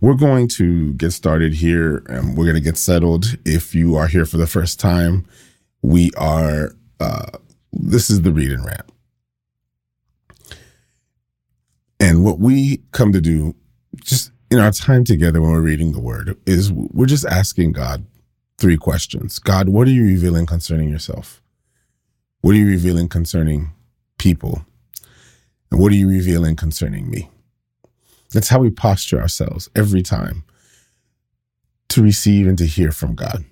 We're going to get started here. and we're going to get settled. If you are here for the first time, we are, uh, this is the read and rant. And what we come to do just in our time together when we're reading the word is we're just asking God three questions. God, what are you revealing concerning yourself? What are you revealing concerning people? And what are you revealing concerning me? That's how we posture ourselves every time to receive and to hear from God.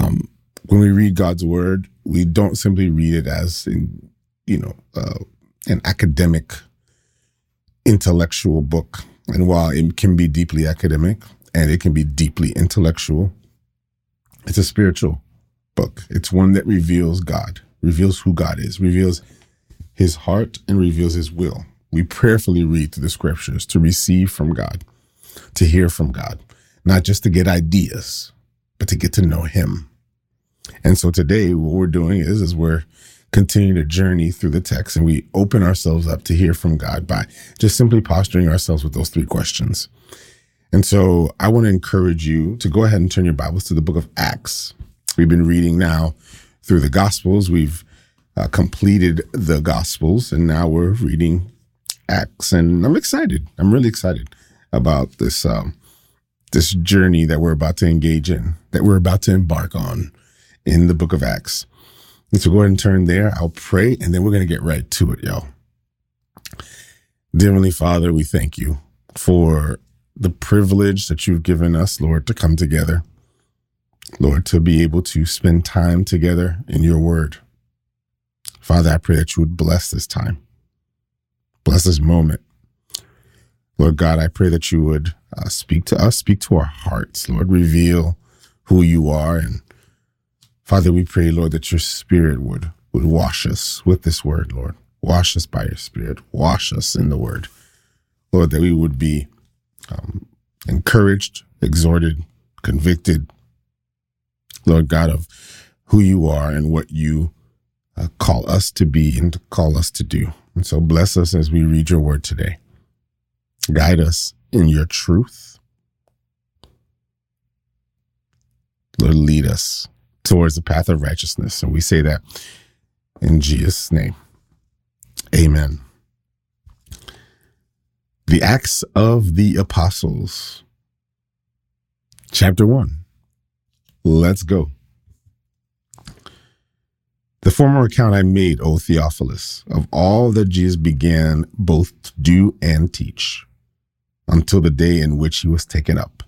Um, when we read God's word, we don't simply read it as in, you know, uh, an academic, intellectual book. And while it can be deeply academic and it can be deeply intellectual, it's a spiritual book. It's one that reveals God, reveals who God is, reveals his heart, and reveals his will. We prayerfully read through the scriptures to receive from God, to hear from God, not just to get ideas, but to get to know him. And so today, what we're doing is, is we're continuing to journey through the text and we open ourselves up to hear from God by just simply posturing ourselves with those three questions. And so I want to encourage you to go ahead and turn your Bibles to the book of Acts. We've been reading now through the Gospels. We've uh, completed the Gospels and now we're reading Acts. And I'm excited. I'm really excited about this, um, this journey that we're about to engage in, that we're about to embark on in the book of Acts. And so go ahead and turn there. I'll pray and then we're going to get right to it, y'all. Dear Heavenly Father, we thank you for the privilege that you've given us, Lord, to come together. Lord, to be able to spend time together in your word. Father, I pray that you would bless this time, bless this moment. Lord God, I pray that you would uh, speak to us, speak to our hearts, Lord, reveal who you are and Father, we pray, Lord, that your spirit would, would wash us with this word, Lord. Wash us by your spirit. Wash us in the word. Lord, that we would be um, encouraged, exhorted, convicted, Lord God, of who you are and what you uh, call us to be and call us to do. And so bless us as we read your word today. Guide us in your truth. Lord, lead us towards the path of righteousness. And we say that in Jesus' name. Amen. The Acts of the Apostles, chapter 1. Let's go. The former account I made, O Theophilus, of all that Jesus began both to do and teach, until the day in which he was taken up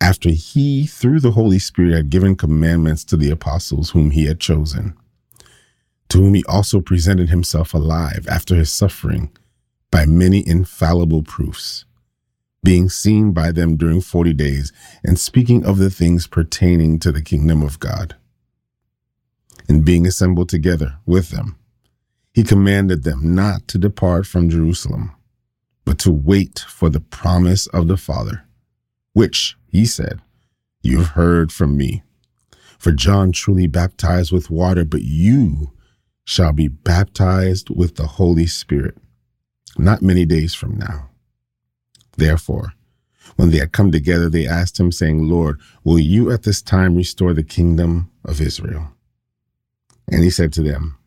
after he, through the Holy Spirit, had given commandments to the apostles whom he had chosen, to whom he also presented himself alive after his suffering by many infallible proofs, being seen by them during forty days, and speaking of the things pertaining to the kingdom of God. And being assembled together with them, he commanded them not to depart from Jerusalem, but to wait for the promise of the Father, which, he said, You've heard from me. For John truly baptized with water, but you shall be baptized with the Holy Spirit not many days from now. Therefore, when they had come together, they asked him, saying, Lord, will you at this time restore the kingdom of Israel? And he said to them,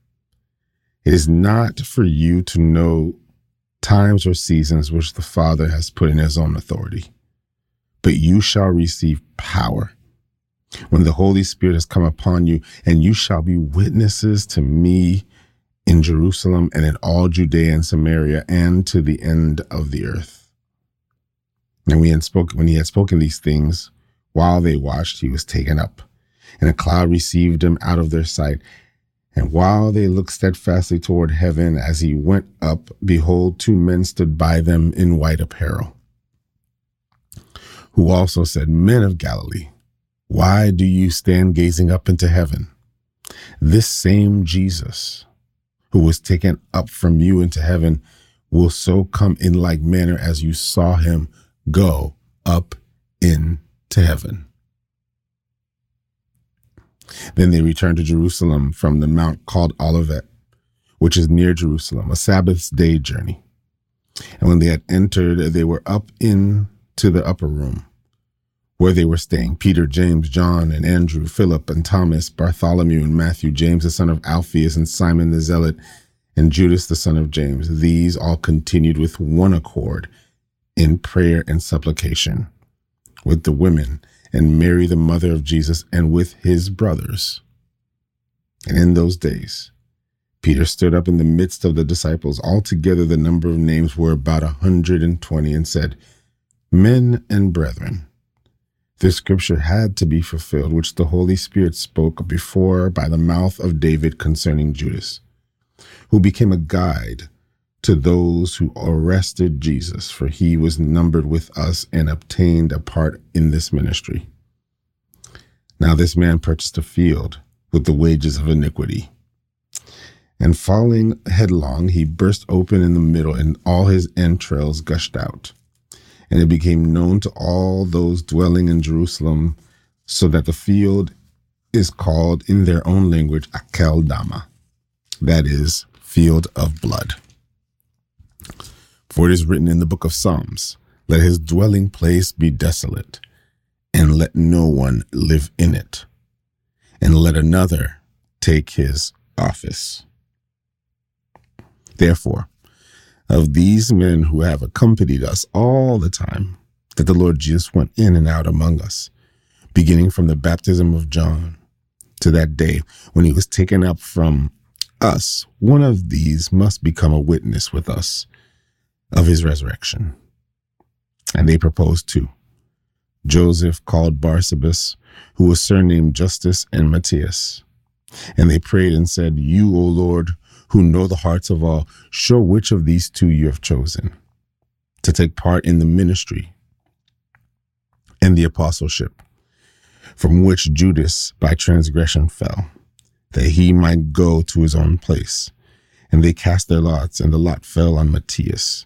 It is not for you to know times or seasons which the Father has put in his own authority but you shall receive power when the Holy Spirit has come upon you, and you shall be witnesses to me in Jerusalem and in all Judea and Samaria and to the end of the earth. And we had spoken, when he had spoken these things, while they watched, he was taken up, and a cloud received him out of their sight. And while they looked steadfastly toward heaven as he went up, behold, two men stood by them in white apparel who also said, Men of Galilee, why do you stand gazing up into heaven? This same Jesus who was taken up from you into heaven will so come in like manner as you saw him go up into heaven. Then they returned to Jerusalem from the mount called Olivet, which is near Jerusalem, a Sabbath day journey. And when they had entered, they were up into the upper room where they were staying Peter, James, John, and Andrew, Philip, and Thomas, Bartholomew, and Matthew, James, the son of Alphaeus, and Simon the Zealot, and Judas, the son of James. These all continued with one accord in prayer and supplication with the women and Mary, the mother of Jesus, and with his brothers. And in those days, Peter stood up in the midst of the disciples. Altogether, the number of names were about a hundred and twenty, and said, Men and brethren, this scripture had to be fulfilled, which the Holy Spirit spoke before by the mouth of David concerning Judas, who became a guide to those who arrested Jesus, for he was numbered with us and obtained a part in this ministry. Now, this man purchased a field with the wages of iniquity. And falling headlong, he burst open in the middle, and all his entrails gushed out. And it became known to all those dwelling in Jerusalem, so that the field is called in their own language Akeldama, that is, field of blood. For it is written in the book of Psalms, Let his dwelling place be desolate, and let no one live in it, and let another take his office. Therefore, of these men who have accompanied us all the time that the Lord Jesus went in and out among us, beginning from the baptism of John to that day when he was taken up from us, one of these must become a witness with us of his resurrection. And they proposed two Joseph called Barsabas, who was surnamed Justus, and Matthias. And they prayed and said, You, O Lord, who know the hearts of all, show which of these two you have chosen to take part in the ministry and the apostleship, from which Judas by transgression fell, that he might go to his own place. And they cast their lots, and the lot fell on Matthias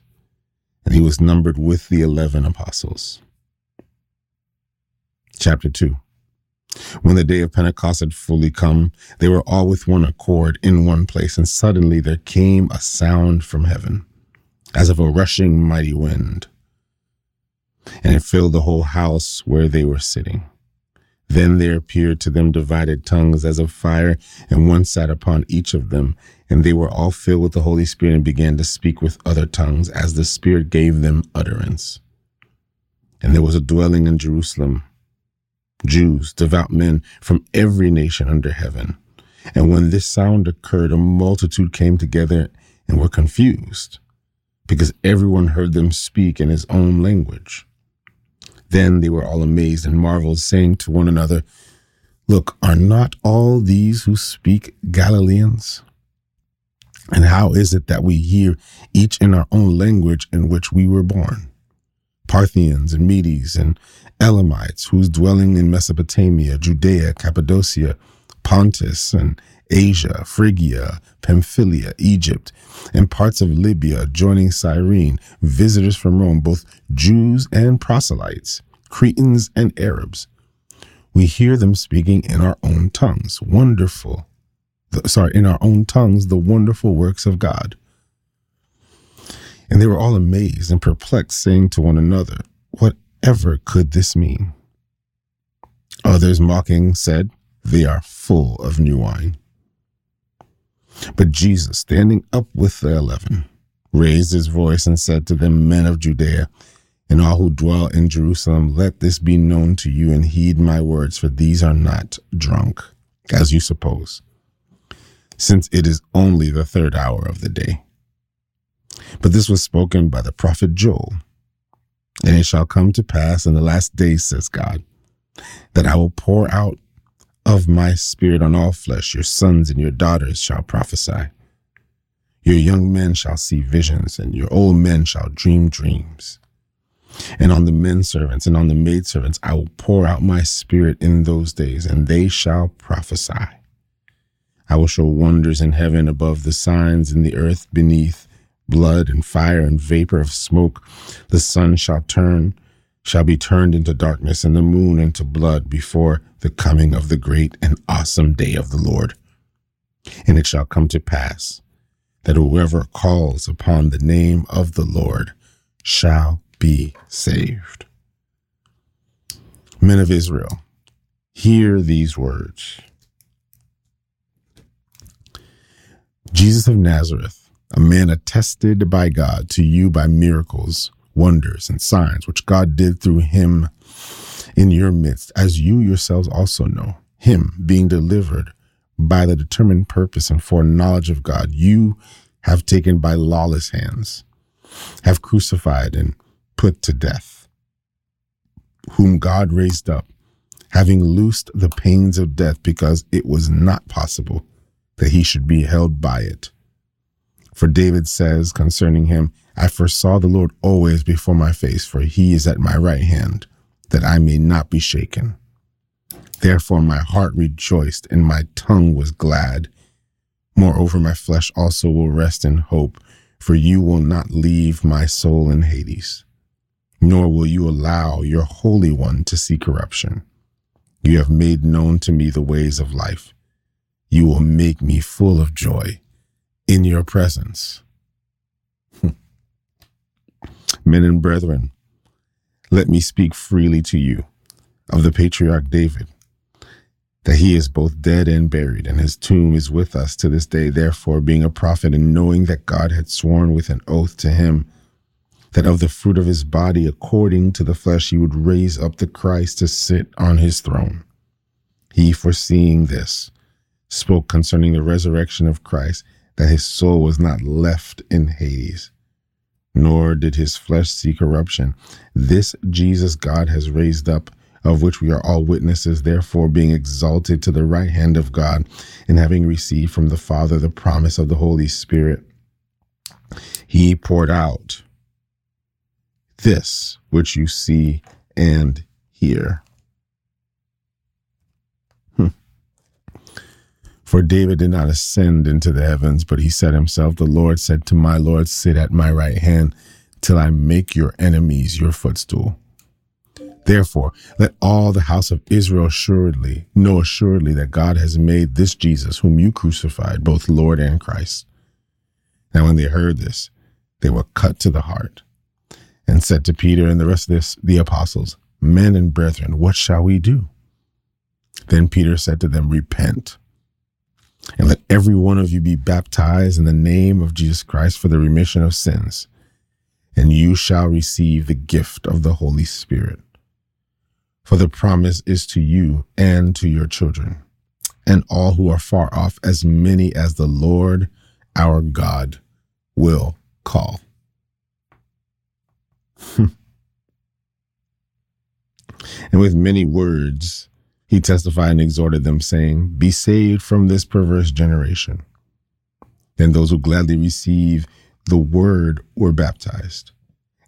and he was numbered with the 11 apostles. Chapter 2 When the day of Pentecost had fully come, they were all with one accord in one place, and suddenly there came a sound from heaven, as of a rushing mighty wind, and it filled the whole house where they were sitting. Then there appeared to them divided tongues as of fire, and one sat upon each of them. And they were all filled with the Holy Spirit and began to speak with other tongues as the Spirit gave them utterance. And there was a dwelling in Jerusalem Jews, devout men from every nation under heaven. And when this sound occurred, a multitude came together and were confused, because everyone heard them speak in his own language. Then they were all amazed and marveled, saying to one another, Look, are not all these who speak Galileans? And how is it that we hear each in our own language in which we were born? Parthians and Medes and Elamites, whose dwelling in Mesopotamia, Judea, Cappadocia, Pontus, and Asia, Phrygia, Pamphylia, Egypt, and parts of Libya joining Cyrene, visitors from Rome, both Jews and proselytes, Cretans and Arabs. We hear them speaking in our own tongues. Wonderful. Sorry, in our own tongues, the wonderful works of God. And they were all amazed and perplexed, saying to one another, Whatever could this mean? Others mocking said, They are full of new wine. But Jesus, standing up with the eleven, raised his voice and said to them, Men of Judea, and all who dwell in Jerusalem, let this be known to you and heed my words, for these are not drunk, as you suppose, since it is only the third hour of the day. But this was spoken by the prophet Joel. And it shall come to pass in the last days, says God, that I will pour out of my spirit on all flesh. Your sons and your daughters shall prophesy. Your young men shall see visions, and your old men shall dream dreams. And on the men servants and on the maid servants I will pour out my spirit in those days, and they shall prophesy. I will show wonders in heaven above the signs in the earth beneath, blood and fire and vapor of smoke. The sun shall turn shall be turned into darkness and the moon into blood before the coming of the great and awesome day of the Lord. And it shall come to pass that whoever calls upon the name of the Lord shall be saved. Men of Israel, hear these words Jesus of Nazareth, a man attested by God to you by miracles, wonders, and signs which God did through him in your midst, as you yourselves also know, him being delivered by the determined purpose and foreknowledge of God, you have taken by lawless hands, have crucified and put to death, whom God raised up, having loosed the pains of death, because it was not possible that he should be held by it. For David says concerning him, I foresaw the Lord always before my face, for he is at my right hand, that I may not be shaken. Therefore my heart rejoiced and my tongue was glad. Moreover, my flesh also will rest in hope, for you will not leave my soul in Hades, nor will you allow your Holy One to see corruption. You have made known to me the ways of life. You will make me full of joy in your presence. Men and brethren, let me speak freely to you of the patriarch David that he is both dead and buried, and his tomb is with us to this day. Therefore, being a prophet, and knowing that God had sworn with an oath to him that of the fruit of his body, according to the flesh, he would raise up the Christ to sit on his throne. He, foreseeing this, spoke concerning the resurrection of Christ, that his soul was not left in Hades, nor did his flesh see corruption. This Jesus God has raised up of which we are all witnesses, therefore being exalted to the right hand of God, and having received from the Father the promise of the Holy Spirit, he poured out this which you see and hear. For David did not ascend into the heavens, but he said himself, The Lord said to my Lord, Sit at my right hand till I make your enemies your footstool. Therefore, let all the house of Israel assuredly know assuredly that God has made this Jesus, whom you crucified, both Lord and Christ. Now, when they heard this, they were cut to the heart and said to Peter and the rest of this, the apostles, Men and brethren, what shall we do? Then Peter said to them, Repent, and let every one of you be baptized in the name of Jesus Christ for the remission of sins, and you shall receive the gift of the Holy Spirit for the promise is to you and to your children, and all who are far off, as many as the Lord our God will call. and with many words, he testified and exhorted them, saying, Be saved from this perverse generation. Then those who gladly receive the word were baptized.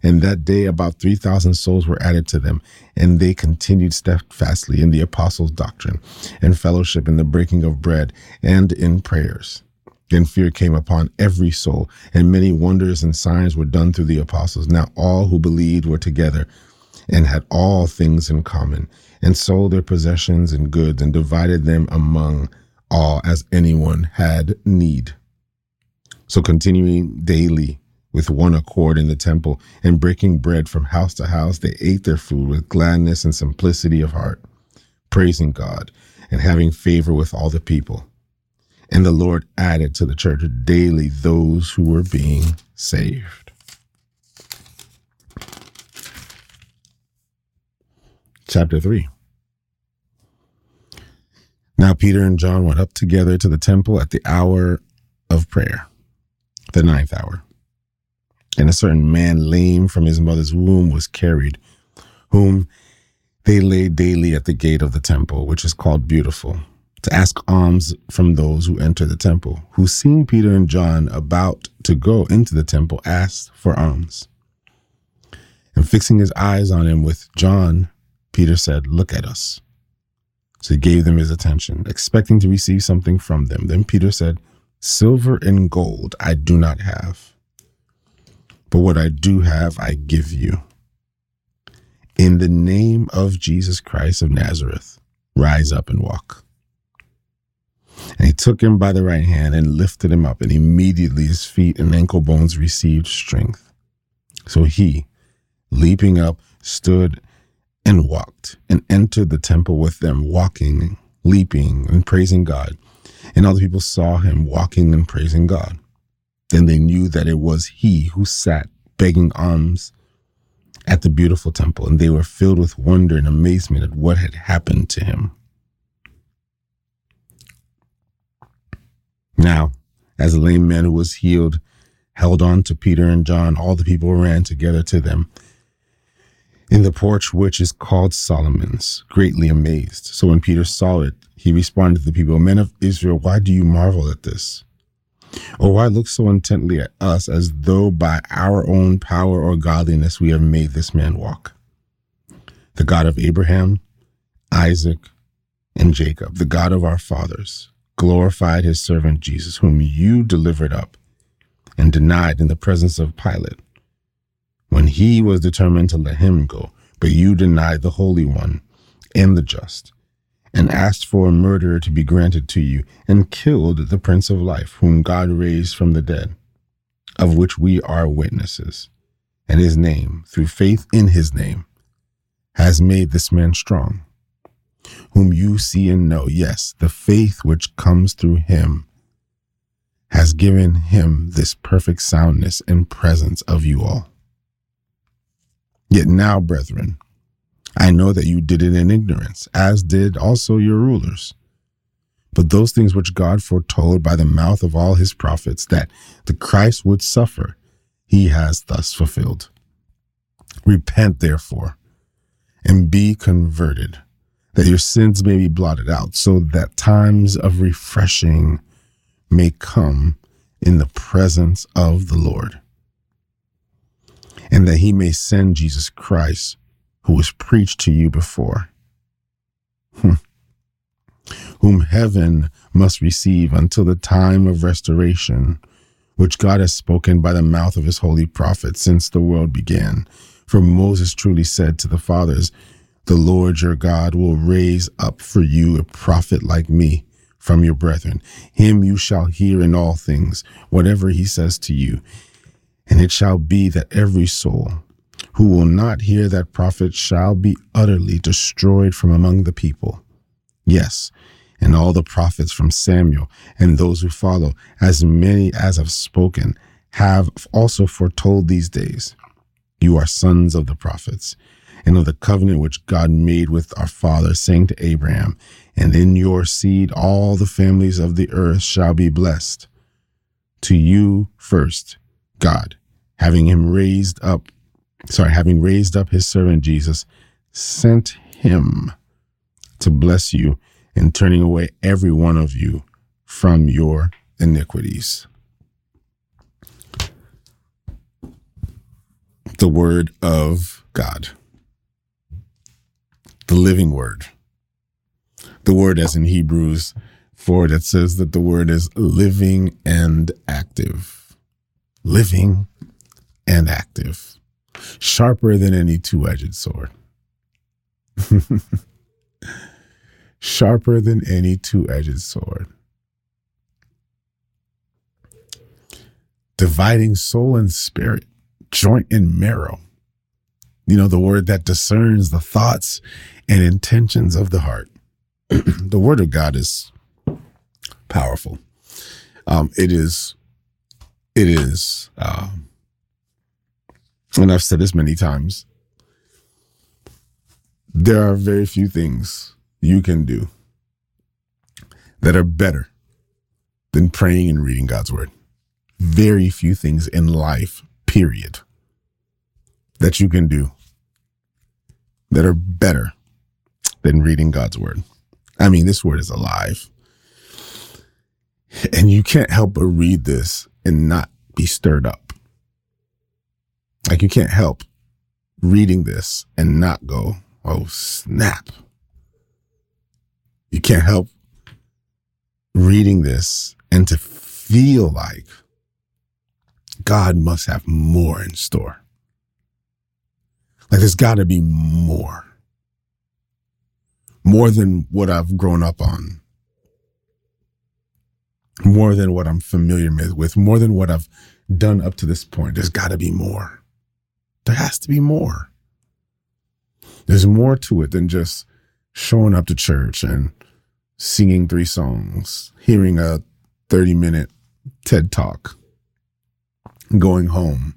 And that day, about 3,000 souls were added to them, and they continued steadfastly in the apostles' doctrine and fellowship in the breaking of bread and in prayers. Then fear came upon every soul, and many wonders and signs were done through the apostles. Now all who believed were together and had all things in common, and sold their possessions and goods, and divided them among all as anyone had need. So continuing daily with one accord in the temple and breaking bread from house to house, they ate their food with gladness and simplicity of heart, praising God and having favor with all the people. And the Lord added to the church daily those who were being saved. Chapter 3 Now Peter and John went up together to the temple at the hour of prayer, the ninth hour and a certain man lame from his mother's womb was carried, whom they laid daily at the gate of the temple, which is called Beautiful, to ask alms from those who enter the temple, who seeing Peter and John about to go into the temple, asked for alms. And fixing his eyes on him with John, Peter said, Look at us. So he gave them his attention, expecting to receive something from them. Then Peter said, Silver and gold I do not have but what I do have, I give you. In the name of Jesus Christ of Nazareth, rise up and walk. And he took him by the right hand and lifted him up, and immediately his feet and ankle bones received strength. So he, leaping up, stood and walked and entered the temple with them, walking, leaping, and praising God. And all the people saw him walking and praising God. Then they knew that it was he who sat begging alms at the beautiful temple, and they were filled with wonder and amazement at what had happened to him. Now, as the lame man who was healed held on to Peter and John, all the people ran together to them in the porch which is called Solomon's, greatly amazed. So when Peter saw it, he responded to the people, Men of Israel, why do you marvel at this? Or why look so intently at us as though by our own power or godliness we have made this man walk? The God of Abraham, Isaac, and Jacob, the God of our fathers, glorified his servant Jesus, whom you delivered up and denied in the presence of Pilate when he was determined to let him go. But you denied the Holy One and the just, and asked for a murderer to be granted to you, and killed the Prince of Life, whom God raised from the dead, of which we are witnesses. And his name, through faith in his name, has made this man strong, whom you see and know. Yes, the faith which comes through him has given him this perfect soundness and presence of you all. Yet now, brethren, I know that you did it in ignorance, as did also your rulers. But those things which God foretold by the mouth of all his prophets that the Christ would suffer, he has thus fulfilled. Repent, therefore, and be converted, that your sins may be blotted out, so that times of refreshing may come in the presence of the Lord and that he may send Jesus Christ, who was preached to you before, hmm. whom heaven must receive until the time of restoration, which God has spoken by the mouth of his holy prophets since the world began. For Moses truly said to the fathers, The Lord your God will raise up for you a prophet like me from your brethren. Him you shall hear in all things, whatever he says to you. And it shall be that every soul who will not hear that prophet shall be utterly destroyed from among the people. Yes, and all the prophets from Samuel and those who follow, as many as have spoken, have also foretold these days. You are sons of the prophets, and of the covenant which God made with our father, saying to Abraham, And in your seed all the families of the earth shall be blessed. To you first, God, having him raised up, sorry, having raised up his servant Jesus, sent him to bless you in turning away every one of you from your iniquities. The word of God, the living word, the word as in Hebrews 4 that says that the word is living and active. Living and active, sharper than any two edged sword. sharper than any two edged sword. Dividing soul and spirit, joint and marrow. You know, the word that discerns the thoughts and intentions of the heart. the word of God is powerful. Um, it is, it is, um, and I've said this many times, there are very few things you can do that are better than praying and reading God's word. Very few things in life, period, that you can do that are better than reading God's word. I mean, this word is alive. And you can't help but read this and not be stirred up. Like you can't help reading this and not go, oh snap. You can't help reading this and to feel like God must have more in store. Like there's got to be more. More than what I've grown up on. More than what I'm familiar with, more than what I've done up to this point. There's got to be more. There has to be more. There's more to it than just showing up to church and singing three songs, hearing a 30 minute TED talk, going home,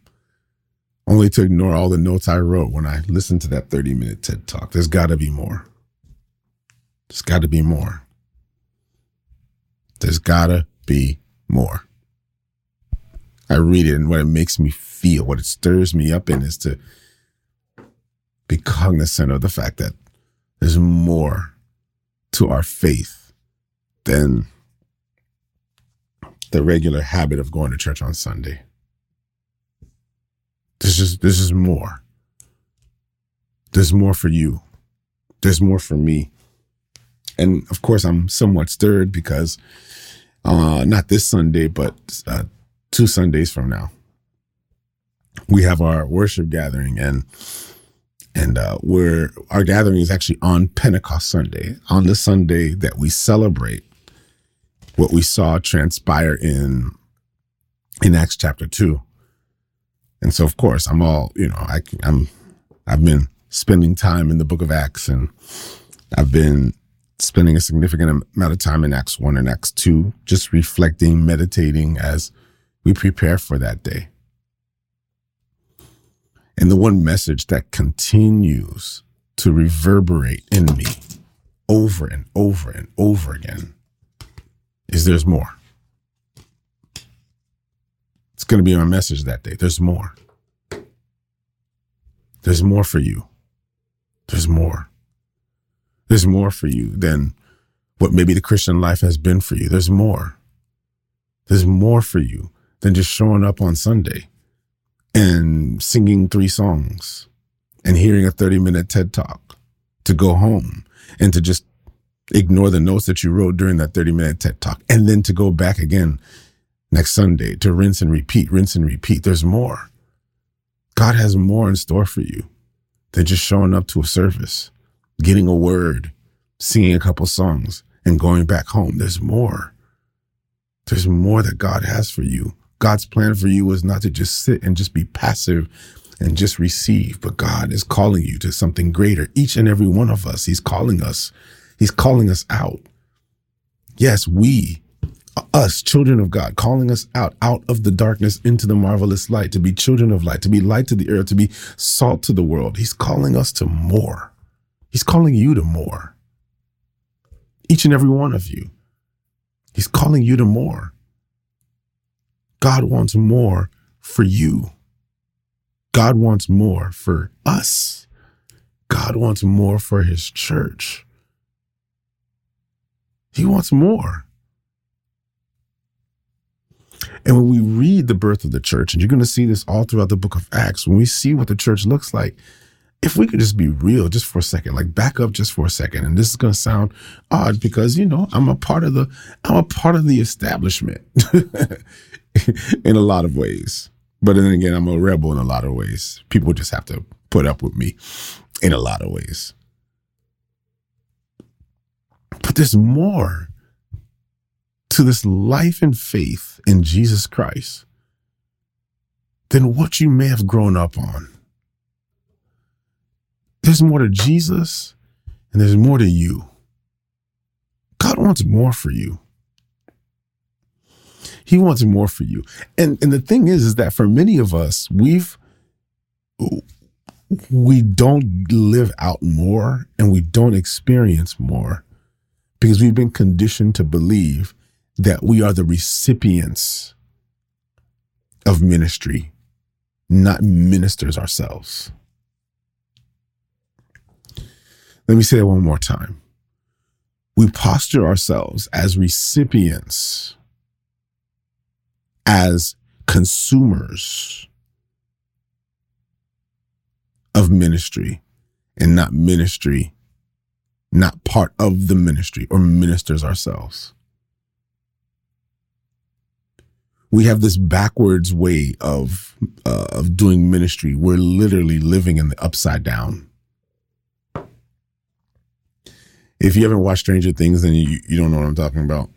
only to ignore all the notes I wrote when I listened to that 30 minute TED talk. There's got to be more. There's got to be more. There's got to be more. I read it and what it makes me feel, what it stirs me up in is to be cognizant of the fact that there's more to our faith than the regular habit of going to church on Sunday. This is this is more. There's more for you. There's more for me. And of course, I'm somewhat stirred because uh, not this Sunday, but uh, two Sundays from now, we have our worship gathering, and and uh, we're our gathering is actually on Pentecost Sunday, on the Sunday that we celebrate what we saw transpire in in Acts chapter two. And so, of course, I'm all you know. I, I'm I've been spending time in the Book of Acts, and I've been spending a significant amount of time in Acts 1 and Acts 2, just reflecting, meditating as we prepare for that day. And the one message that continues to reverberate in me over and over and over again is there's more. It's going to be my message that day. There's more. There's more for you. There's more. There's more for you than what maybe the Christian life has been for you. There's more. There's more for you than just showing up on Sunday and singing three songs and hearing a 30 minute TED talk to go home and to just ignore the notes that you wrote during that 30 minute TED talk and then to go back again next Sunday to rinse and repeat, rinse and repeat. There's more. God has more in store for you than just showing up to a service getting a word, singing a couple songs, and going back home. There's more. There's more that God has for you. God's plan for you is not to just sit and just be passive and just receive, but God is calling you to something greater. Each and every one of us, He's calling us. He's calling us out. Yes, we, us, children of God, calling us out, out of the darkness into the marvelous light, to be children of light, to be light to the earth, to be salt to the world. He's calling us to more. He's calling you to more. Each and every one of you. He's calling you to more. God wants more for you. God wants more for us. God wants more for his church. He wants more. And when we read the birth of the church, and you're going to see this all throughout the book of Acts, when we see what the church looks like, if we could just be real just for a second, like back up just for a second. And this is going to sound odd because, you know, I'm a part of the, I'm a part of the establishment in a lot of ways. But then again, I'm a rebel in a lot of ways. People just have to put up with me in a lot of ways. But there's more to this life and faith in Jesus Christ than what you may have grown up on. There's more to Jesus and there's more to you. God wants more for you. He wants more for you. And and the thing is is that for many of us, we've we don't live out more and we don't experience more because we've been conditioned to believe that we are the recipients of ministry, not ministers ourselves. Let me say that one more time. We posture ourselves as recipients, as consumers of ministry and not ministry, not part of the ministry or ministers ourselves. We have this backwards way of uh, of doing ministry. We're literally living in the upside down. if you haven't watched Stranger Things, then you, you don't know what I'm talking about.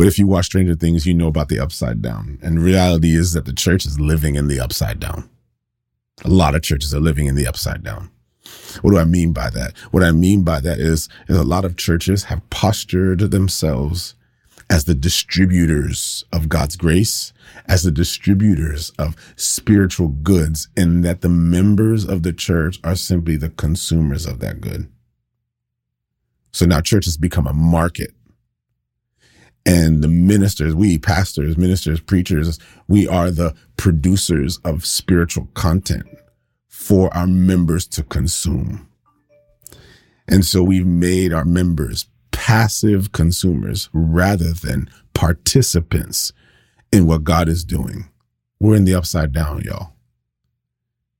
But if you watch Stranger Things, you know about the upside down. And reality is that the church is living in the upside down. A lot of churches are living in the upside down. What do I mean by that? What I mean by that is, is a lot of churches have postured themselves as the distributors of God's grace, as the distributors of spiritual goods, and that the members of the church are simply the consumers of that good. So now church has become a market. And the ministers, we pastors, ministers, preachers, we are the producers of spiritual content for our members to consume. And so we've made our members passive consumers rather than participants in what God is doing. We're in the upside down, y'all.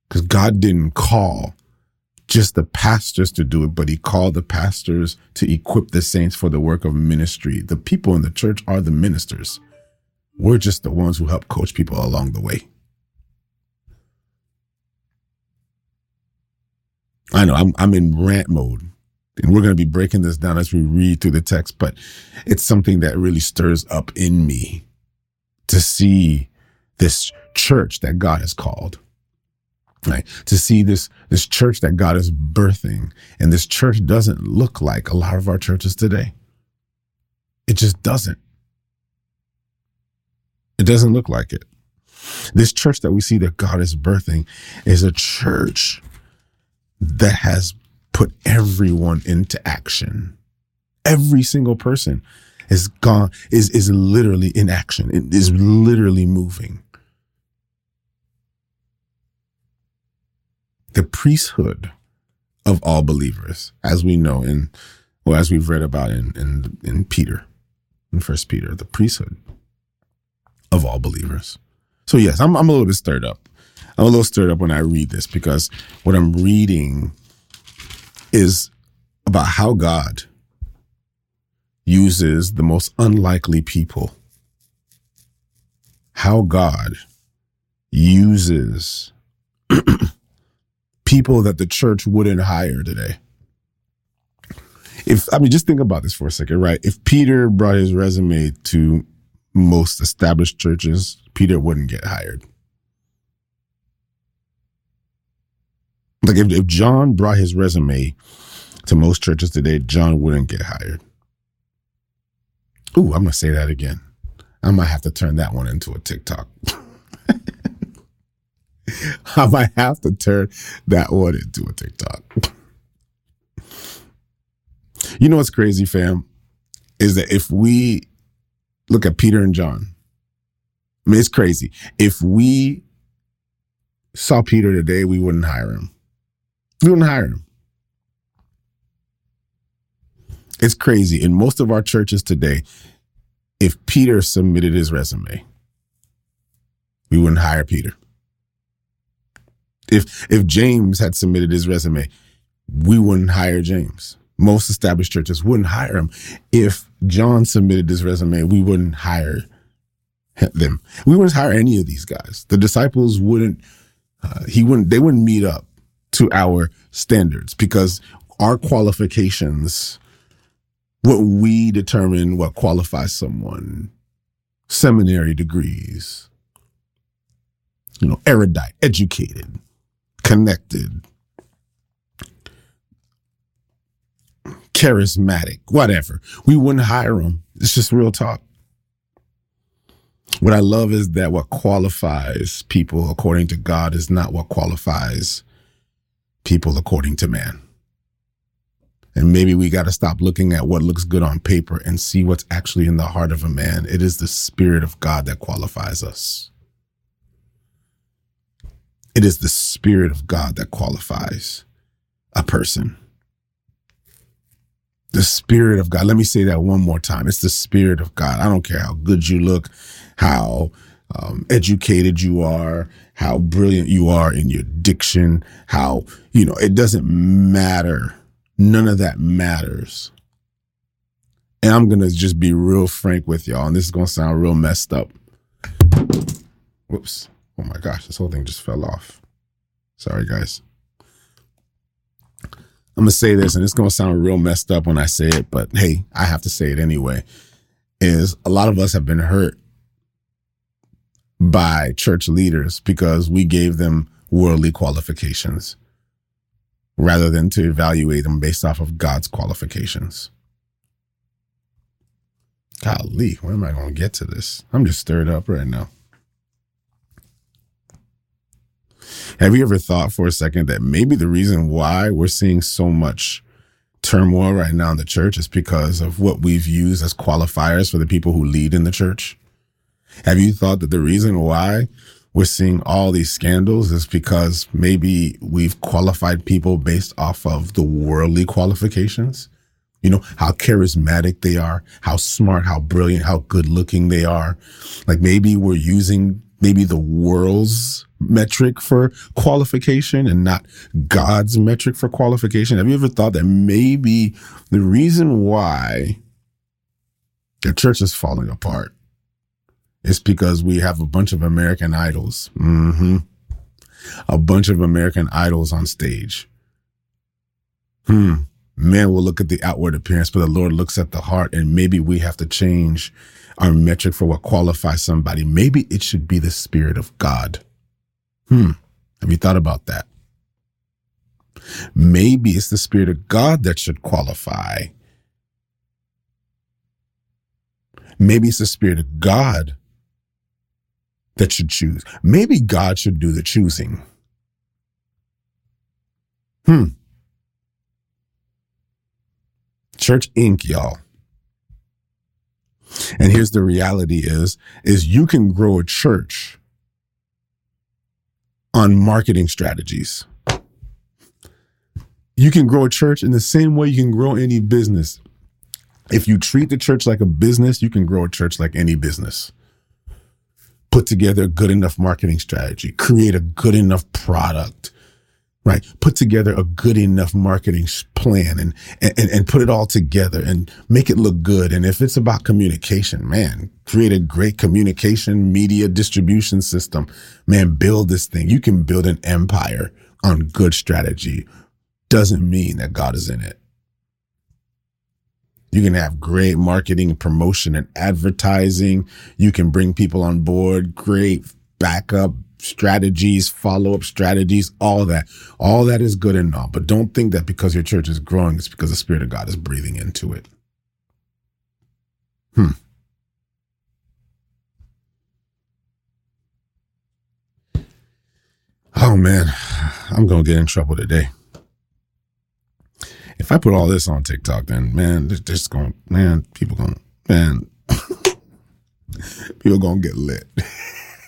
Because God didn't call just the pastors to do it, but he called the pastors to equip the saints for the work of ministry. The people in the church are the ministers. We're just the ones who help coach people along the way. I know I'm I'm in rant mode. And we're going to be breaking this down as we read through the text, but it's something that really stirs up in me to see this church that God has called. Right. To see this, this church that God is birthing. And this church doesn't look like a lot of our churches today. It just doesn't. It doesn't look like it. This church that we see that God is birthing is a church that has put everyone into action. Every single person is gone, is, is literally in action. It is literally moving. The priesthood of all believers, as we know in, well, as we've read about in, in, in Peter, in First Peter, the priesthood of all believers. So yes, I'm, I'm a little bit stirred up. I'm a little stirred up when I read this because what I'm reading is about how God uses the most unlikely people. How God uses people that the church wouldn't hire today. If I mean just think about this for a second, right? If Peter brought his resume to most established churches, Peter wouldn't get hired. Like if, if John brought his resume to most churches today, John wouldn't get hired. Ooh, I'm gonna say that again. I might have to turn that one into a TikTok. I might have to turn that one into a TikTok. you know what's crazy, fam? Is that if we look at Peter and John, I mean, it's crazy. If we saw Peter today, we wouldn't hire him. We wouldn't hire him. It's crazy. In most of our churches today, if Peter submitted his resume, we wouldn't hire Peter. If if James had submitted his resume, we wouldn't hire James. Most established churches wouldn't hire him. If John submitted his resume, we wouldn't hire them. We wouldn't hire any of these guys. The disciples wouldn't. Uh, he wouldn't. They wouldn't meet up to our standards because our qualifications what we determine what qualifies someone seminary degrees you know erudite educated connected charismatic whatever we wouldn't hire them it's just real talk what i love is that what qualifies people according to god is not what qualifies people according to man and maybe we got to stop looking at what looks good on paper and see what's actually in the heart of a man. It is the Spirit of God that qualifies us. It is the Spirit of God that qualifies a person. The Spirit of God. Let me say that one more time. It's the Spirit of God. I don't care how good you look, how um, educated you are, how brilliant you are in your diction, how, you know, it doesn't matter None of that matters. And I'm going to just be real frank with y'all. And this is going to sound real messed up. Whoops. Oh my gosh, this whole thing just fell off. Sorry, guys. I'm to say this, and it's to sound real messed up when I say it, but hey, I have to say it anyway. Is a lot of us have been hurt by church leaders because we gave them worldly qualifications rather than to evaluate them based off of God's qualifications. Golly, where am I to get to this? I'm just stirred up right now. Have you ever thought for a second that maybe the reason why we're seeing so much turmoil right now in the church is because of what we've used as qualifiers for the people who lead in the church? Have you thought that the reason why we're seeing all these scandals is because maybe we've qualified people based off of the worldly qualifications? You know, how charismatic they are, how smart, how brilliant, how good looking they are. Like maybe we're using maybe the world's metric for qualification and not God's metric for qualification. Have you ever thought that maybe the reason why the church is falling apart is because we have a bunch of American idols? Mm-hmm. A bunch of American idols on stage. Hmm man will look at the outward appearance, but the Lord looks at the heart. And maybe we have to change our metric for what qualifies somebody. Maybe it should be the Spirit of God. Hmm. Have you thought about that? Maybe it's the Spirit of God that should qualify. Maybe it's the Spirit of God that should choose. Maybe God should do the choosing. Hmm. Church Inc., y'all. And here's the reality is, is you can grow a church on marketing strategies. You can grow a church in the same way you can grow any business. If you treat the church like a business, you can grow a church like any business. Put together a good enough marketing strategy, create a good enough product, right? Put together a good enough marketing plan and, and, and put it all together and make it look good. And if it's about communication, man, create a great communication media distribution system. Man, build this thing. You can build an empire on good strategy. Doesn't mean that God is in it. You can have great marketing, promotion, and advertising. You can bring people on board, great backup, strategies, follow up strategies, all that. All that is good and all. But don't think that because your church is growing, it's because the Spirit of God is breathing into it. Hmm. Oh man, I'm going to get in trouble today. If I put all this on TikTok, then man, they're just going, man, people going, man, people going to get lit.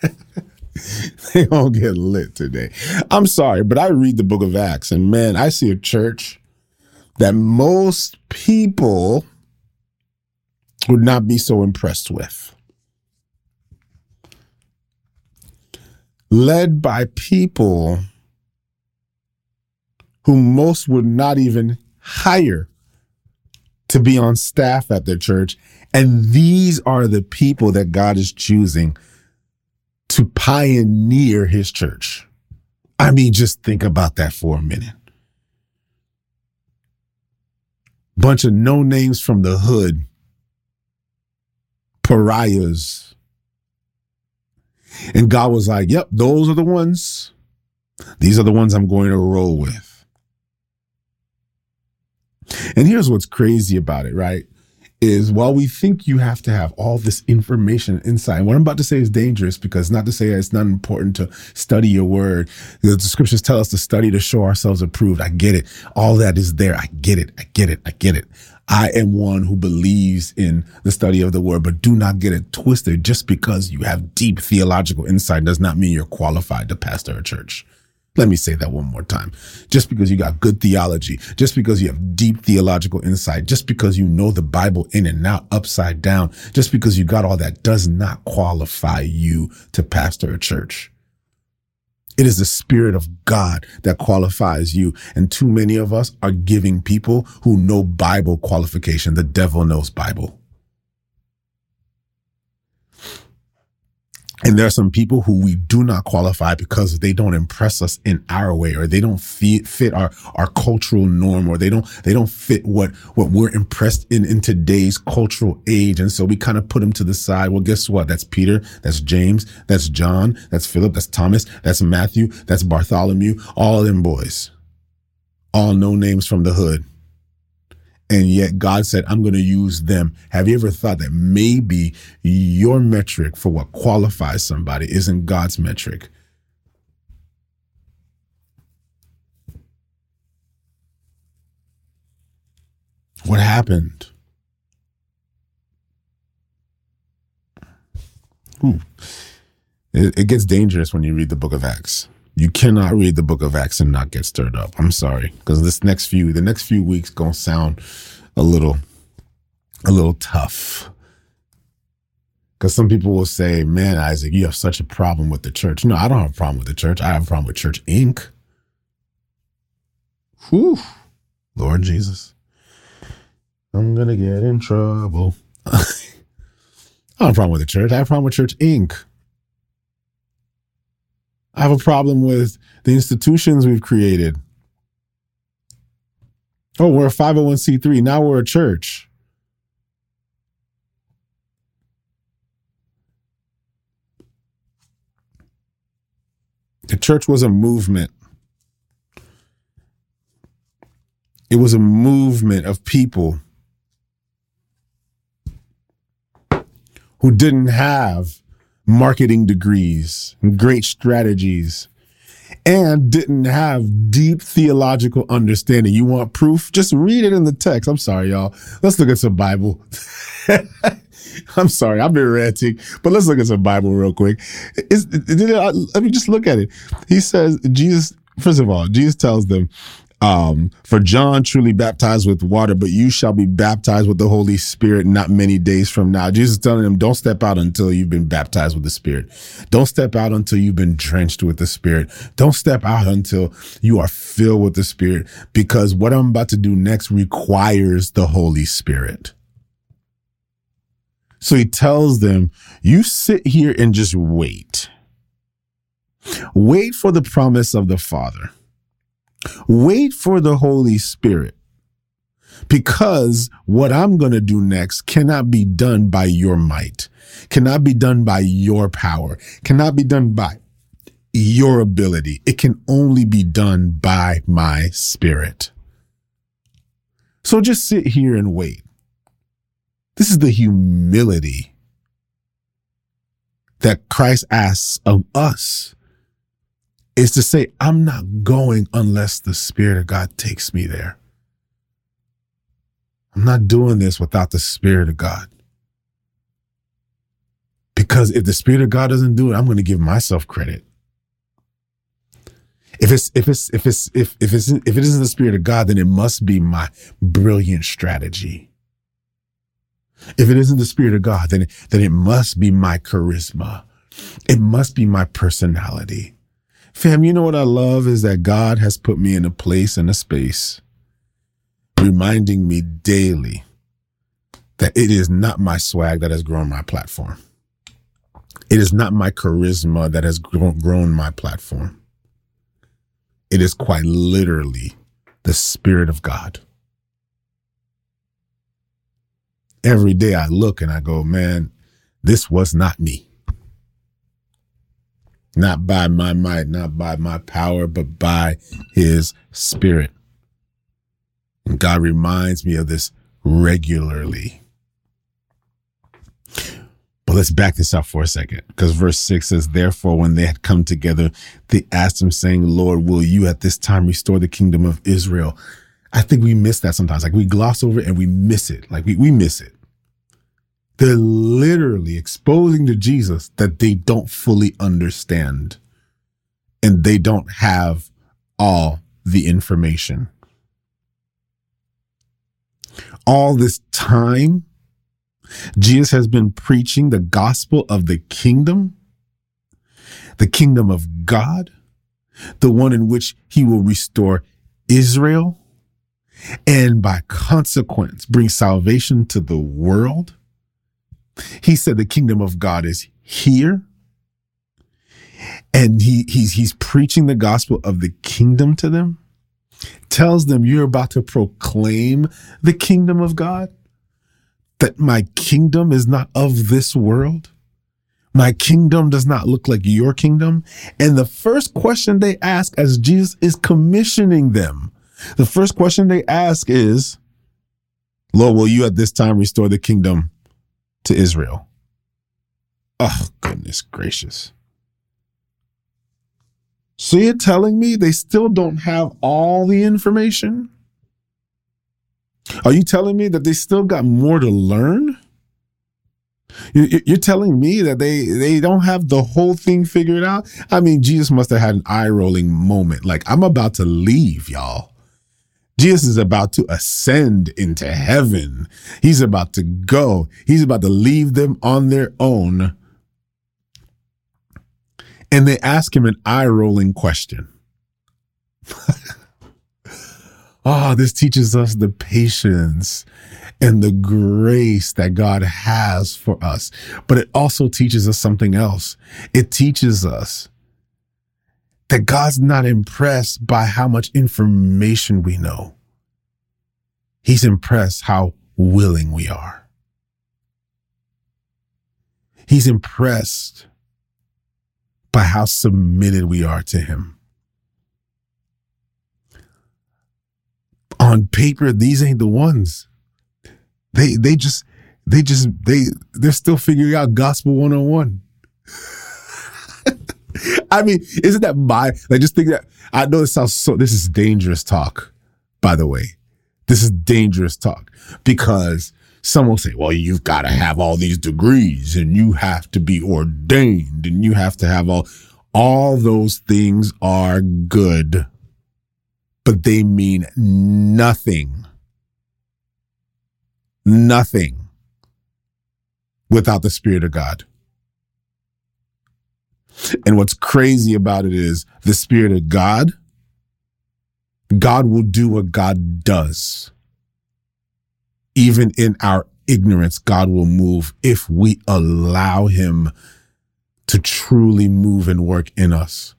they all get lit today. I'm sorry, but I read the book of Acts and man, I see a church that most people would not be so impressed with. Led by people who most would not even hire to be on staff at their church. And these are the people that God is choosing to pioneer his church. I mean, just think about that for a minute. Bunch of no names from the hood, pariahs. And God was like, yep, those are the ones. These are the ones I'm going to roll with. And here's what's crazy about it, right? Is while we think you have to have all this information inside, what I'm about to say is dangerous because not to say it's not important to study your word. The scriptures tell us to study to show ourselves approved. I get it. All that is there. I get it. I get it. I get it. I am one who believes in the study of the word, but do not get it twisted. Just because you have deep theological insight does not mean you're qualified to pastor a church. Let me say that one more time. Just because you got good theology, just because you have deep theological insight, just because you know the Bible in and out, upside down, just because you got all that does not qualify you to pastor a church. It is the Spirit of God that qualifies you. And too many of us are giving people who know Bible qualification. The devil knows Bible. And there are some people who we do not qualify because they don't impress us in our way or they don't fit, fit our, our cultural norm or they don't, they don't fit what, what we're impressed in, in today's cultural age. And so we kind of put them to the side. Well, guess what? That's Peter. That's James. That's John. That's Philip. That's Thomas. That's Matthew. That's Bartholomew. All them boys. all no names from the hood. And yet God said, I'm going to use them. Have you ever thought that maybe your metric for what qualifies somebody isn't God's metric? What happened? It, it gets dangerous when you read the book of Acts. You cannot read the book of Acts and not get stirred up. I'm sorry. Because this next few, the next few weeks gonna sound a little, a little tough. Because some people will say, man, Isaac, you have such a problem with the church. No, I don't have a problem with the church. I have a problem with Church Inc. Whew. Lord Jesus. I'm gonna get in trouble. I don't have a problem with the church. I have a problem with Church Inc. I have a problem with the institutions we've created. Oh, we're a 501c3. Now we're a church. The church was a movement. It was a movement of people who didn't have marketing degrees, great strategies, and didn't have deep theological understanding. You want proof? Just read it in the text. I'm sorry, y'all. Let's look at some Bible. I'm sorry, I've been ranting, but let's look at some Bible real quick. Is, let me just look at it. He says, Jesus, first of all, Jesus tells them, um, for John truly baptized with water, but you shall be baptized with the Holy Spirit not many days from now. Jesus telling them, don't step out until you've been baptized with the Spirit. Don't step out until you've been drenched with the Spirit. Don't step out until you are filled with the Spirit because what I'm about to do next requires the Holy Spirit. So he tells them, you sit here and just wait. Wait for the promise of the Father. Wait for the Holy Spirit because what I'm going to do next cannot be done by your might, cannot be done by your power, cannot be done by your ability. It can only be done by my spirit. So just sit here and wait. This is the humility that Christ asks of us is to say, I'm not going unless the Spirit of God takes me there. I'm not doing this without the Spirit of God. Because if the Spirit of God doesn't do it, I'm going to give myself credit. If it's if it's if it's if if it's if it isn't the Spirit of God, then it must be my brilliant strategy. If it isn't the Spirit of God, then then it must be my charisma. It must be my personality. Fam, you know what I love is that God has put me in a place and a space reminding me daily that it is not my swag that has grown my platform. It is not my charisma that has grown my platform. It is quite literally the Spirit of God. Every day I look and I go, man, this was not me. Not by my might, not by my power, but by his spirit. And God reminds me of this regularly. But let's back this up for a second because verse 6 says, Therefore, when they had come together, they asked him, saying, Lord, will you at this time restore the kingdom of Israel? I think we miss that sometimes. Like we gloss over it and we miss it. Like we, we miss it. They're literally exposing to Jesus that they don't fully understand and they don't have all the information. All this time, Jesus has been preaching the gospel of the kingdom, the kingdom of God, the one in which he will restore Israel and by consequence bring salvation to the world. He said the kingdom of God is here. And he, he's, he's preaching the gospel of the kingdom to them, tells them you're about to proclaim the kingdom of God, that my kingdom is not of this world. My kingdom does not look like your kingdom. And the first question they ask as Jesus is commissioning them The first question they ask is, Lord, will you at this time restore the kingdom to Israel? Oh, goodness gracious. So you're telling me they still don't have all the information? Are you telling me that they still got more to learn? You're telling me that they they don't have the whole thing figured out? I mean, Jesus must have had an eye rolling moment. Like, I'm about to leave, y'all. Jesus is about to ascend into heaven. He's about to go. He's about to leave them on their own. And they ask him an eye rolling question. Oh, this teaches us the patience and the grace that God has for us. But it also teaches us something else. It teaches us that God's not impressed by how much information we know. He's impressed how willing we are. He's impressed by how submitted we are to Him. On paper, these ain't the ones. They they just they just they they're still figuring out gospel 101. I mean, isn't that my like just think that I know this sounds so this is dangerous talk, by the way. This is dangerous talk because some will say, well, you've got to have all these degrees and you have to be ordained and you have to have all all those things are good, but they mean nothing. Nothing without the Spirit of God. And what's crazy about it is the Spirit of God, God will do what God does. Even in our ignorance, God will move if we allow Him to truly move and work in us.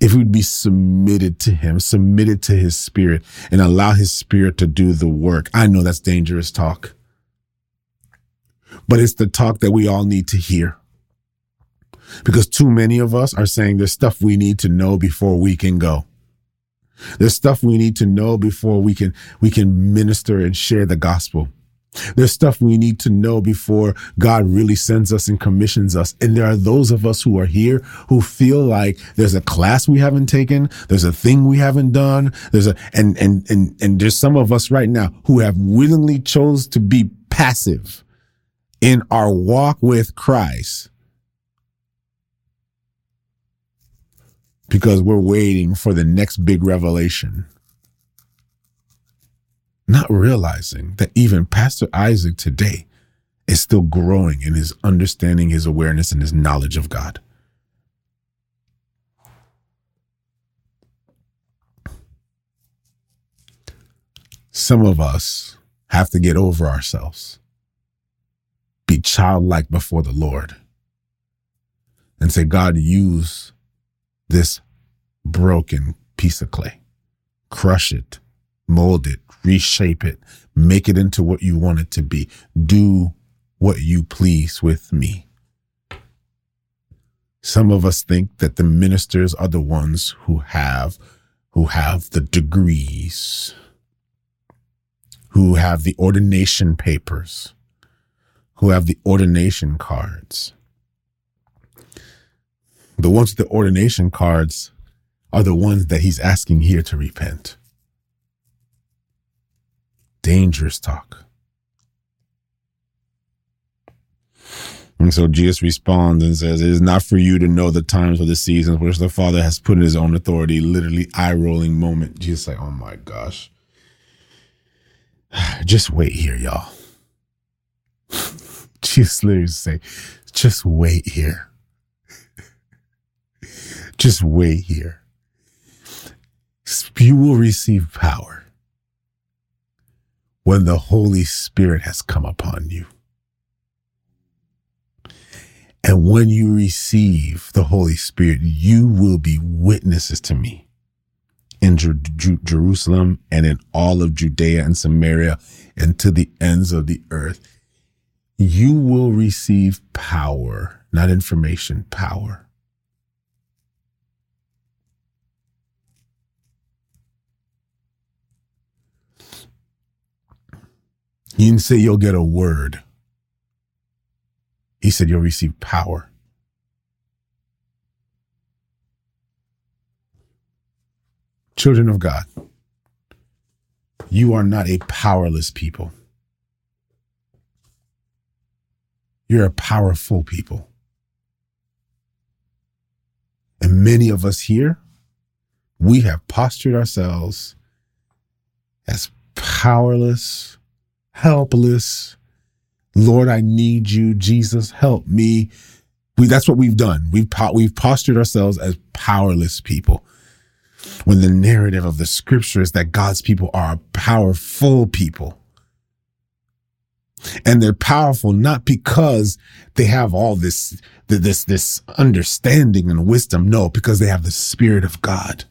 If we'd be submitted to Him, submitted to His Spirit, and allow His Spirit to do the work. I know that's dangerous talk, but it's the talk that we all need to hear because too many of us are saying there's stuff we need to know before we can go. There's stuff we need to know before we can we can minister and share the gospel. There's stuff we need to know before God really sends us and commissions us. And there are those of us who are here who feel like there's a class we haven't taken, there's a thing we haven't done, there's a and and and and there's some of us right now who have willingly chose to be passive in our walk with Christ because we're waiting for the next big revelation. Not realizing that even Pastor Isaac today is still growing in his understanding, his awareness, and his knowledge of God. Some of us have to get over ourselves, be childlike before the Lord, and say, God, use this broken piece of clay. Crush it, mold it, reshape it, make it into what you want it to be. Do what you please with me. Some of us think that the ministers are the ones who have who have the degrees, who have the ordination papers, who have the ordination cards. The ones with the ordination cards are the ones that he's asking here to repent. Dangerous talk. And so Jesus responds and says, It is not for you to know the times or the seasons which the Father has put in his own authority. Literally eye rolling moment. Jesus like, oh my gosh. Just wait here, y'all. Jesus literally say, just wait here. Just wait here. You will receive power when the Holy Spirit has come upon you. And when you receive the Holy Spirit, you will be witnesses to me in Jer- Jer- Jerusalem and in all of Judea and Samaria and to the ends of the earth. You will receive power, not information, power. He didn't say you'll get a word. He said you'll receive power. Children of God, you are not a powerless people. You're a powerful people. And many of us here, we have postured ourselves as powerless, helpless. Lord, I need you. Jesus, help me. We, that's what we've done. We've, we've postured ourselves as powerless people. When the narrative of the scripture is that God's people are powerful people. And they're powerful not because they have all this, this, this understanding and wisdom. No, because they have the spirit of God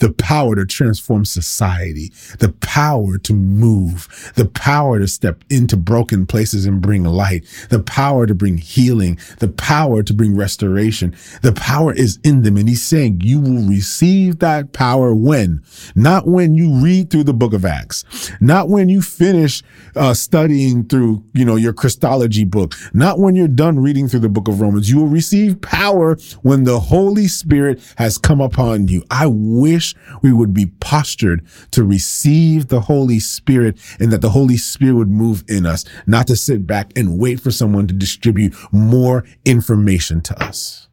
the power to transform society, the power to move, the power to step into broken places and bring light, the power to bring healing, the power to bring restoration. The power is in them. And he's saying you will receive that power when? Not when you read through the book of Acts, not when you finish uh, studying through, you know, your Christology book, not when you're done reading through the book of Romans. You will receive power when the Holy Spirit has come upon you. I wish we would be postured to receive the Holy Spirit and that the Holy Spirit would move in us, not to sit back and wait for someone to distribute more information to us.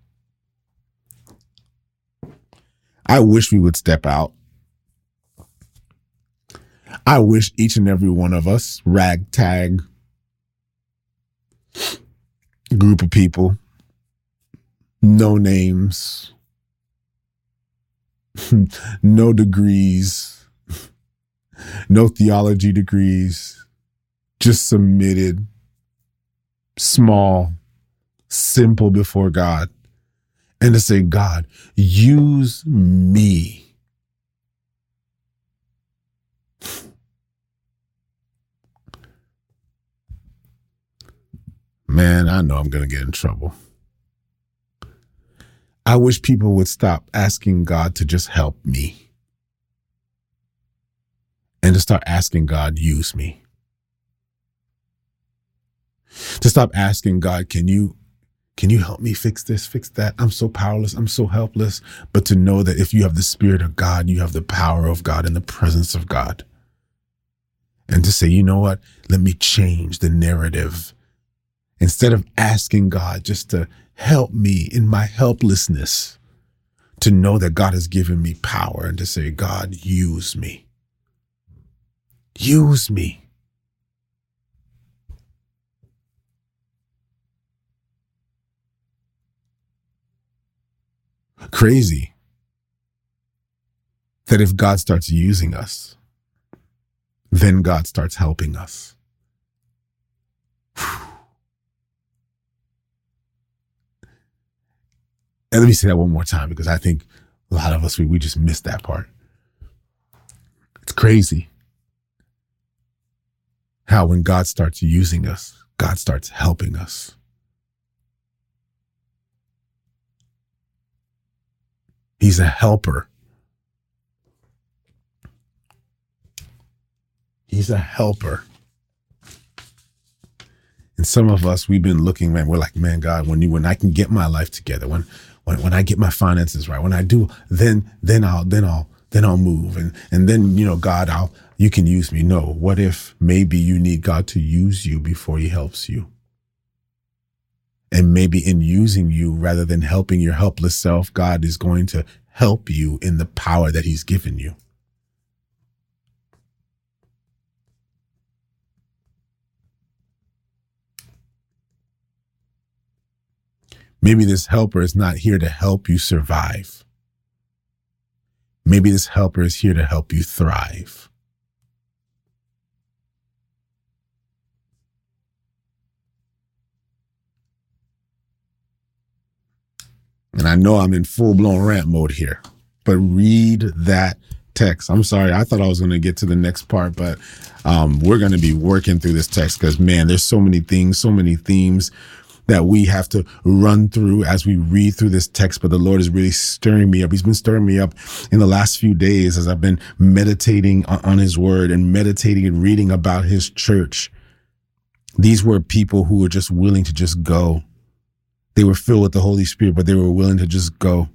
I wish we would step out. I wish each and every one of us, ragtag group of people, no names, no degrees, no theology degrees, just submitted, small, simple before God, and to say, God, use me. Man, I know I'm going to get in trouble. I wish people would stop asking God to just help me and to start asking God, use me. To stop asking God, can you can you help me fix this, fix that? I'm so powerless. I'm so helpless. But to know that if you have the Spirit of God, you have the power of God and the presence of God. And to say, you know what? Let me change the narrative. Instead of asking God just to help me in my helplessness to know that God has given me power and to say, God, use me. Use me. Crazy that if God starts using us, then God starts helping us. Whew. And let me say that one more time because I think a lot of us, we, we just missed that part. It's crazy how when God starts using us, God starts helping us. He's a helper. He's a helper. And some of us, we've been looking, man, we're like, man, God, when you when I can get my life together, when when, when I get my finances right, when I do, then, then I'll, then I'll, then I'll move. And, and then, you know, God, I'll, you can use me. No. What if maybe you need God to use you before he helps you? And maybe in using you rather than helping your helpless self, God is going to help you in the power that he's given you. Maybe this helper is not here to help you survive. Maybe this helper is here to help you thrive. And I know I'm in full blown rant mode here, but read that text. I'm sorry, I thought I was going to get to the next part, but um, we're going to be working through this text because, man, there's so many things, so many themes that we have to run through as we read through this text, but the Lord is really stirring me up. He's been stirring me up in the last few days as I've been meditating on his word and meditating and reading about his church. These were people who were just willing to just go. They were filled with the Holy Spirit, but they were willing to just go.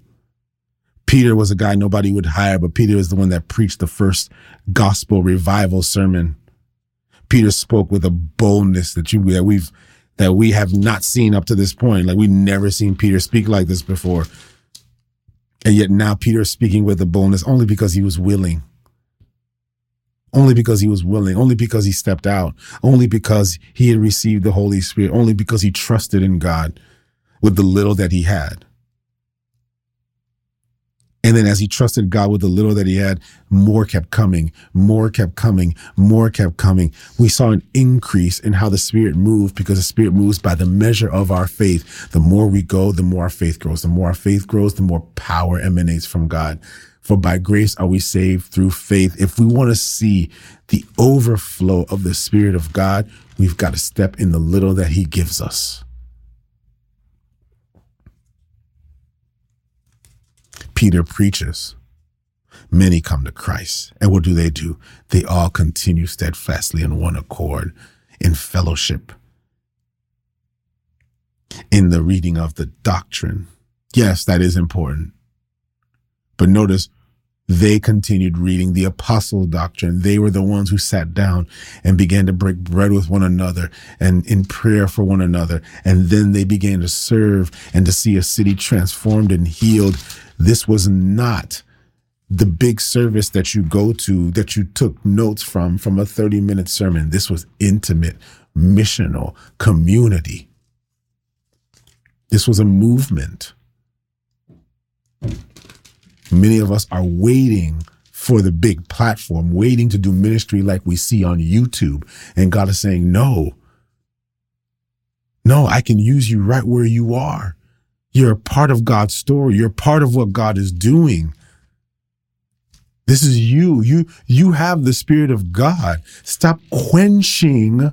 Peter was a guy nobody would hire, but Peter was the one that preached the first gospel revival sermon. Peter spoke with a boldness that you that we've that we have not seen up to this point. Like we've never seen Peter speak like this before. And yet now Peter is speaking with a boldness only because he was willing. Only because he was willing, only because he stepped out, only because he had received the Holy Spirit, only because he trusted in God with the little that he had. And then as he trusted God with the little that he had, more kept coming, more kept coming, more kept coming. We saw an increase in how the Spirit moved because the Spirit moves by the measure of our faith. The more we go, the more our faith grows. The more our faith grows, the more power emanates from God. For by grace are we saved through faith. If we want to see the overflow of the Spirit of God, we've got to step in the little that he gives us. Peter preaches, many come to Christ. And what do they do? They all continue steadfastly in one accord, in fellowship, in the reading of the doctrine. Yes, that is important. But notice they continued reading the apostle doctrine. They were the ones who sat down and began to break bread with one another and in prayer for one another. And then they began to serve and to see a city transformed and healed this was not the big service that you go to that you took notes from from a 30 minute sermon. This was intimate, missional, community. This was a movement. Many of us are waiting for the big platform, waiting to do ministry like we see on YouTube. And God is saying, no, no, I can use you right where you are. You're part of God's story. You're part of what God is doing. This is you. You, you have the Spirit of God. Stop quenching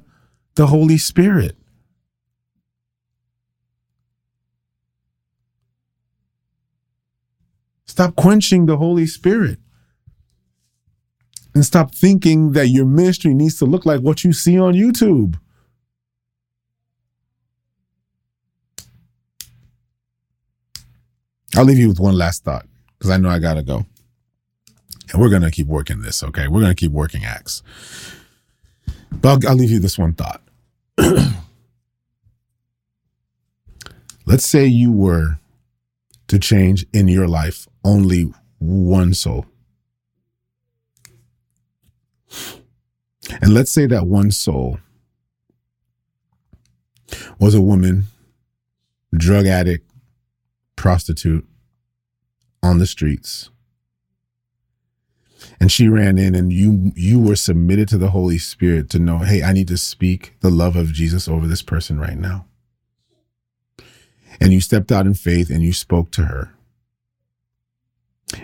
the Holy Spirit. Stop quenching the Holy Spirit. And stop thinking that your ministry needs to look like what you see on YouTube. I'll leave you with one last thought because I know I got to go. And we're going to keep working this, okay? We're going to keep working acts. But I'll, I'll leave you this one thought. Let's say you were to change in your life only one soul. And let's say that one soul was a woman, drug addict, prostitute on the streets. And she ran in and you you were submitted to the holy spirit to know hey i need to speak the love of jesus over this person right now. And you stepped out in faith and you spoke to her.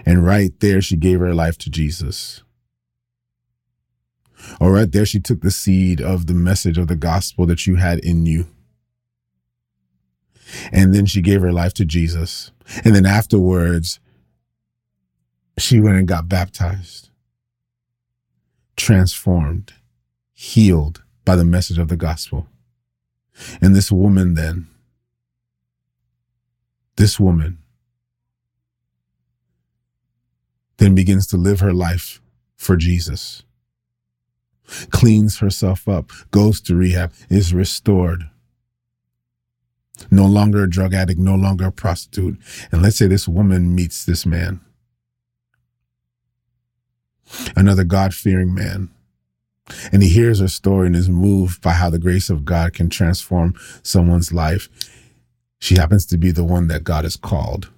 And right there she gave her life to jesus. Or right there she took the seed of the message of the gospel that you had in you and then she gave her life to Jesus. And then afterwards, she went and got baptized, transformed, healed by the message of the gospel. And this woman then, this woman then begins to live her life for Jesus, cleans herself up, goes to rehab, is restored no longer a drug addict, no longer a prostitute. And let's say this woman meets this man, another God fearing man. And he hears her story and is moved by how the grace of God can transform someone's life. She happens to be the one that God has called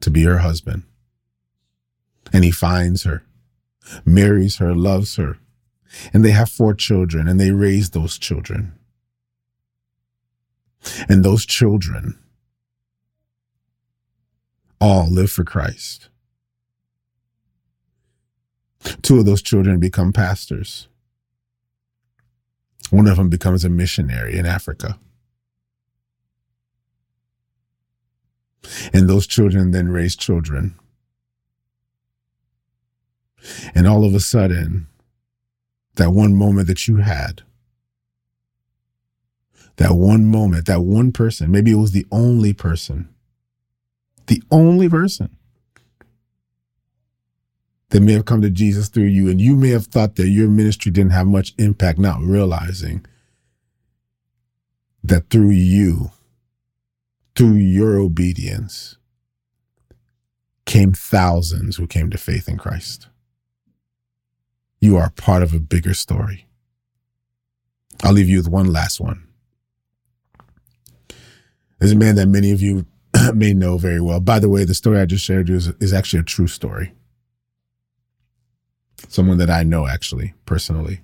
to be her husband. And he finds her, marries her, loves her. And they have four children and they raise those children. And those children all live for Christ. Two of those children become pastors. One of them becomes a missionary in Africa. And those children then raise children. And all of a sudden, that one moment that you had that one moment, that one person, maybe it was the only person, the only person that may have come to Jesus through you. And you may have thought that your ministry didn't have much impact, not realizing that through you, through your obedience, came thousands who came to faith in Christ. You are part of a bigger story. I'll leave you with one last one. There's a man that many of you may know very well. By the way, the story I just shared you is, is actually a true story. Someone that I know actually, personally.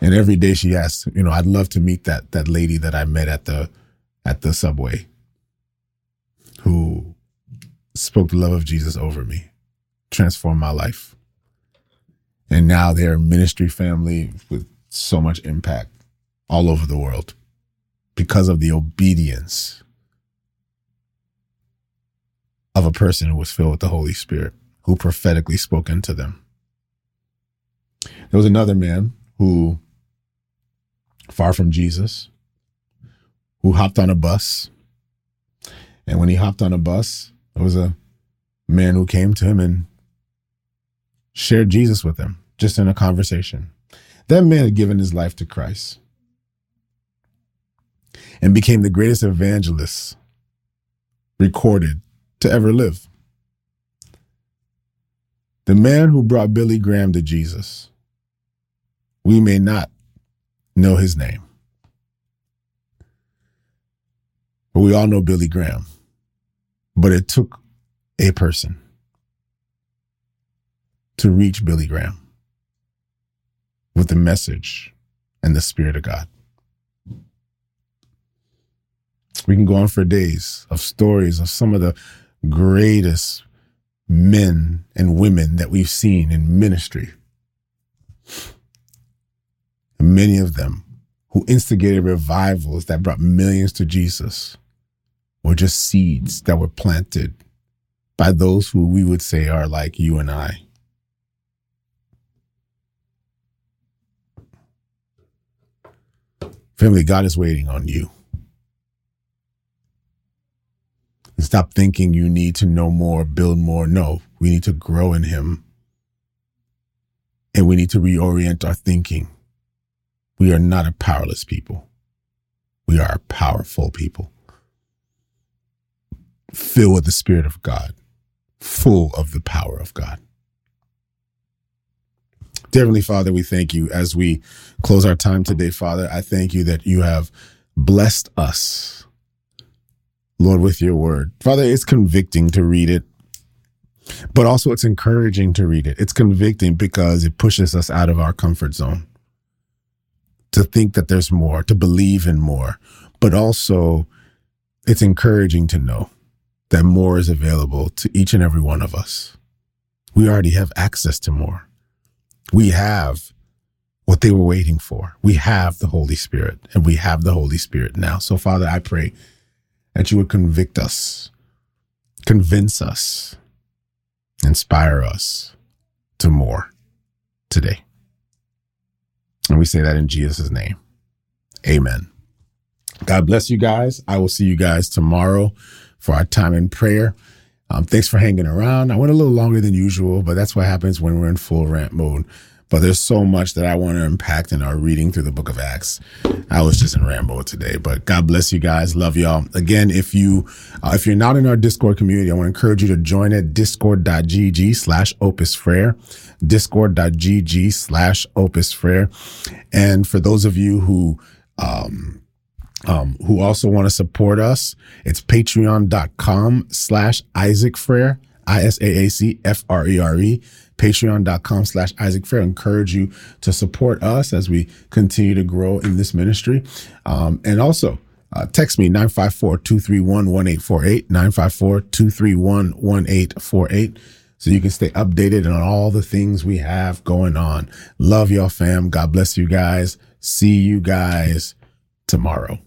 And every day she asks, you know, I'd love to meet that that lady that I met at the at the subway who spoke the love of Jesus over me, transformed my life. And now they're a ministry family with so much impact all over the world because of the obedience of a person who was filled with the Holy Spirit, who prophetically spoke into them. There was another man who, far from Jesus, who hopped on a bus. And when he hopped on a bus, there was a man who came to him and shared Jesus with him, just in a conversation. That man had given his life to Christ and became the greatest evangelist recorded to ever live. The man who brought Billy Graham to Jesus we may not know his name. But we all know Billy Graham. But it took a person to reach Billy Graham with the message and the Spirit of God. We can go on for days of stories of some of the greatest men and women that we've seen in ministry many of them who instigated revivals that brought millions to Jesus were just seeds that were planted by those who we would say are like you and I. Family, God is waiting on you. And stop thinking you need to know more, build more. No, we need to grow in Him. And we need to reorient our thinking we are not a powerless people. We are a powerful people, filled with the Spirit of God, full of the power of God. Heavenly Father, we thank you as we close our time today, Father. I thank you that you have blessed us, Lord, with your word. Father, it's convicting to read it, but also it's encouraging to read it. It's convicting because it pushes us out of our comfort zone to think that there's more, to believe in more, but also it's encouraging to know that more is available to each and every one of us. We already have access to more. We have what they were waiting for. We have the Holy Spirit and we have the Holy Spirit now. So, Father, I pray that you would convict us, convince us, inspire us to more today. And we say that in Jesus' name. Amen. God bless you guys. I will see you guys tomorrow for our time in prayer. Um, thanks for hanging around. I went a little longer than usual, but that's what happens when we're in full rant mode. But there's so much that I want to impact in our reading through the book of Acts. I was just in rant mode today, but God bless you guys. Love y'all. Again, if you, uh, if you're not in our Discord community, I want to encourage you to join at discord.gg slash opus frere, discord.gg slash opus frere. And for those of you who, um, um, who also want to support us, it's patreon.com slash Isaac Frere, I-S-A-A-C F-R-E-R-E patreon.com slash Isaac Frere. encourage you to support us as we continue to grow in this ministry. Um, and also, uh, text me 954-231-1848, 954-231-1848 so you can stay updated on all the things we have going on. Love y'all fam. God bless you guys. See you guys tomorrow.